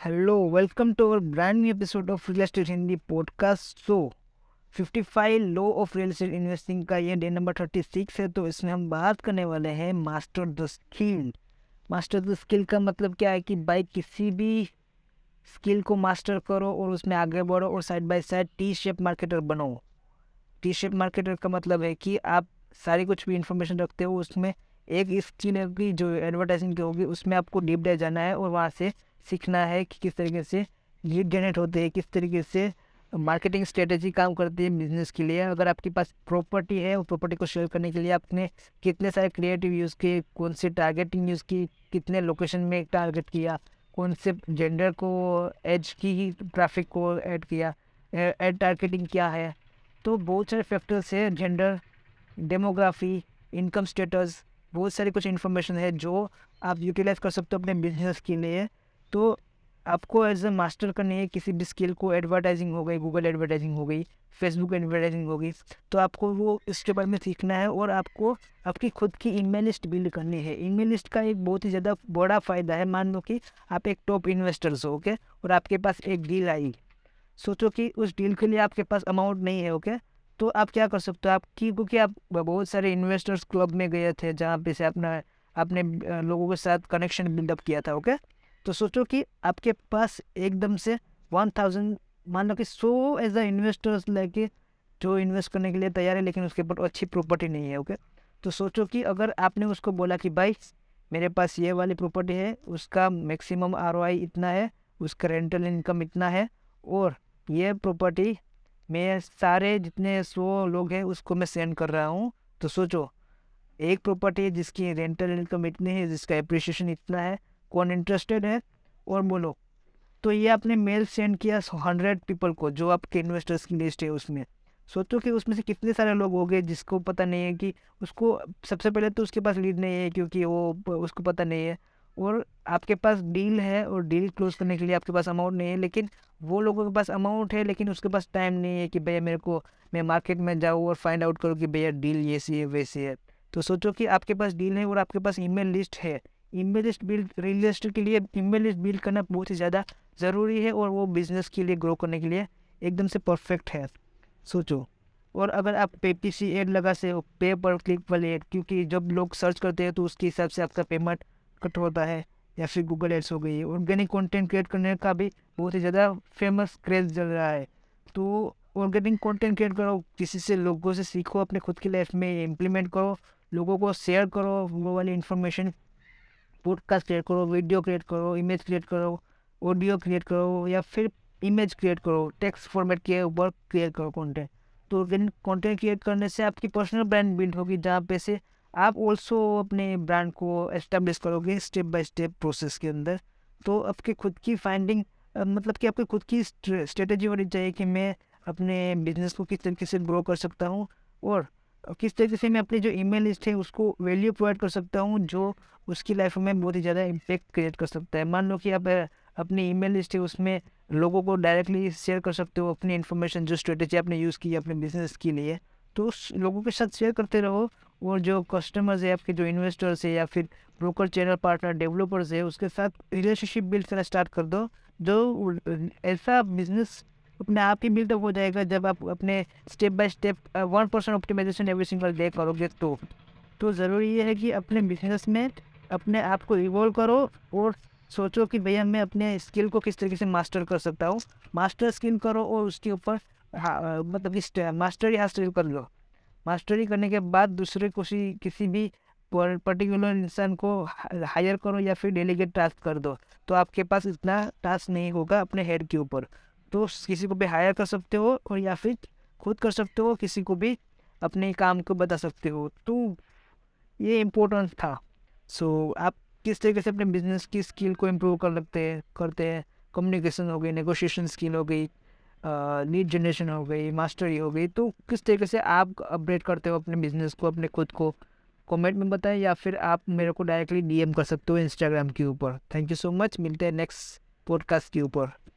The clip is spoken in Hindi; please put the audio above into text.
Hello, welcome to our brand new episode of Real Estate Hindi podcast. So, 55 law of real estate investing का ये डे नंबर 36 है तो इसमें हम बात करने वाले हैं master the skill master the skill का मतलब क्या है कि भाई किसी भी स्किल को मास्टर करो और उसमें आगे बढ़ो और side by side T shape marketer बनो टी शेप मार्केटर का मतलब है कि आप सारी कुछ भी इंफॉर्मेशन रखते हो उसमें एक स्किल होगी जो एडवर्टाइजिंग की होगी उसमें आपको डीप डाइव जाना है और वहाँ से सीखना है कि किस तरीके से लीड जनरेट होते हैं, किस तरीके से मार्केटिंग स्ट्रेटेजी काम करती है बिज़नेस के लिए। अगर आपके पास प्रॉपर्टी है वो प्रॉपर्टी को शेयर करने के लिए आपने कितने सारे क्रिएटिव यूज़ किए, कौन से टारगेटिंग यूज़ की कितने लोकेशन में टारगेट किया, कौन से जेंडर को एज की ट्रैफ़िक को ऐड किया एड टारगेटिंग क्या है। तो बहुत सारे फैक्टर्स है जेंडर डेमोग्राफी इनकम स्टेटस बहुत सारी कुछ इन्फॉर्मेशन है जो आप यूटिलाइज कर सकते हो अपने बिज़नेस के लिए। तो आपको एज अ मास्टर करनी है, किसी भी स्किल को एडवर्टाइजिंग हो गई गूगल एडवर्टाइजिंग हो गई फेसबुक एडवर्टाइजिंग हो गई तो आपको वो इसके बारे में सीखना है और आपको आपकी खुद की ईमेल लिस्ट बिल्ड करनी है। ईमेल लिस्ट का एक बहुत ही ज़्यादा बड़ा फ़ायदा है, मान लो कि आप एक टॉप इन्वेस्टर्स हो ओके और आपके पास एक डील आई। सोचो कि उस डील के लिए आपके पास अमाउंट नहीं है ओके तो आप क्या कर सकते हो, आप क्योंकि आप बहुत सारे इन्वेस्टर्स क्लब में गए थे, जहाँ पे से अपना अपने लोगों के साथ कनेक्शन बिल्डअप किया था ओके तो सोचो कि आपके पास एकदम से वन थाउज़ेंड मान लो कि सो एज अ इन्वेस्टर्स लेके जो इन्वेस्ट करने के लिए तैयार है, लेकिन उसके ऊपर अच्छी प्रॉपर्टी नहीं है ओके तो सोचो कि अगर आपने उसको बोला कि भाई, मेरे पास ये वाली प्रॉपर्टी है, उसका मैक्सिमम आर इतना है, उसका रेंटल इनकम इतना है, और ये प्रॉपर्टी मैं सारे जितने सौ लोग हैं, उसको मैं सेंड कर रहा हूँ तो सोचो, एक प्रॉपर्टी है जिसकी रेंटल इनकम इतनी है, जिसका अप्रिशिएशन इतना है कौन इंटरेस्टेड है और बोलो। तो ये आपने मेल सेंड किया हंड्रेड पीपल को, जो आपके इन्वेस्टर्स की लिस्ट है उसमें। सोचो कि उसमें से कितने सारे लोग हो गए जिसको पता नहीं है कि उसको सबसे पहले तो उसके पास लीड नहीं है क्योंकि वो उसको पता नहीं है। और आपके पास डील है और डील क्लोज करने के लिए आपके पास अमाउंट नहीं है, लेकिन वो लोगों के पास अमाउंट है, लेकिन उसके पास टाइम नहीं है कि भैया मेरे को, मैं मार्केट में जाऊँ और फाइंड आउट करूँ कि भैया डील ये सी है, वैसी है। तो सोचो कि आपके पास डील है और आपके पास ईमेल लिस्ट है। Email list build real estate के लिए ईमेल लिस्ट बिल्ड करना बहुत ही ज़्यादा ज़रूरी है और वो बिज़नेस के लिए ग्रो करने के लिए एकदम से परफेक्ट है। सोचो। और अगर आप पे पी सी एड लगा से पे पर क्लिक वाले एड क्योंकि जब लोग सर्च करते हैं तो उसके हिसाब से आपका पेमेंट कट होता है या फिर गूगल एड्स हो गई। है ऑर्गेनिक कंटेंट क्रिएट करने का भी बहुत ही ज़्यादा फ़ेमस क्रेज चल रहा है। तो ऑर्गेनिक कंटेंट क्रिएट करो, किसी से लोगों से सीखो अपने खुद की लाइफ में इम्प्लीमेंट करो, लोगों को शेयर करो, वो वाली इन्फॉर्मेशन पॉडकास्ट क्रिएट करो वीडियो क्रिएट करो इमेज क्रिएट करो ऑडियो क्रिएट करो, या फिर इमेज क्रिएट करो टेक्स्ट फॉर्मेट के ऊपर क्रिएट करो कंटेंट तो कंटेंट क्रिएट करने से आपकी पर्सनल ब्रांड बिल्ड होगी, जहाँ पे से आप ऑल्सो अपने ब्रांड को एस्टेब्लिश करोगे स्टेप बाय स्टेप प्रोसेस के अंदर। तो आपके खुद की फाइंडिंग मतलब कि आपकी खुद की स्ट्रेटजी होनी चाहिए कि मैं अपने बिज़नेस को किस तरीके से ग्रो कर सकता हूँ और किस तरीके से मैं अपनी जो ईमेल लिस्ट है उसको वैल्यू प्रोवाइड कर सकता हूँ, जो उसकी लाइफ में बहुत ही ज़्यादा इम्पेक्ट क्रिएट कर सकता है। मान लो कि आप अपनी ईमेल लिस्ट है उसमें लोगों को डायरेक्टली शेयर कर सकते हो अपनी इन्फॉर्मेशन जो स्ट्रेटेजी आपने यूज़ की है अपने बिज़नेस के लिए तो उस लोगों के साथ शेयर करते रहो। और जो कस्टमर्स है, आपके जो इन्वेस्टर्स है या फिर ब्रोकर चैनल पार्टनर डेवलपर्स है, उसके साथ रिलेशनशिप बिल्ड करना स्टार्ट कर दो। जो ऐसा बिज़नेस अपने आप ही बिल्डअप हो जाएगा जब आप अपने step by step one percent optimization every single day करोगे तो। तो ज़रूरी ये है कि अपने बिज़नेस में अपने आप को इवॉल्व करो और सोचो कि भैया मैं अपने स्किल को किस तरीके से मास्टर कर सकता हूँ। मास्टर स्किल करो और उसके ऊपर हाँ मतलब कि मास्टरी हासिल कर लो। मास्टरी करने के बाद दूसरे किसी किसी भी पर्टिकुलर इंसान को हायर करो या फिर डेलीगेट टास्क कर दो। तो आपके पास इतना टास्क नहीं होगा अपने हेड के ऊपर। तो किसी को भी हायर कर सकते हो और या फिर खुद कर सकते हो किसी को भी अपने काम को बता सकते हो। तो ये इम्पोर्टेंट था। सो so, आप किस तरीके से अपने बिज़नेस की स्किल को इम्प्रूव कर लगते हैं? करते हैं? कम्युनिकेशन हो गई नेगोशिएशन स्किल हो गई लीड जनरेशन हो गई मास्टरी हो गई। तो किस तरीके से आप अपडेट करते हो अपने बिज़नेस को अपने खुद को? कमेंट में बताएँ या फिर आप मेरे को डायरेक्टली डीएम कर सकते हो इंस्टाग्राम के ऊपर। थैंक यू सो मच मिलते हैं नेक्स्ट पॉडकास्ट के ऊपर।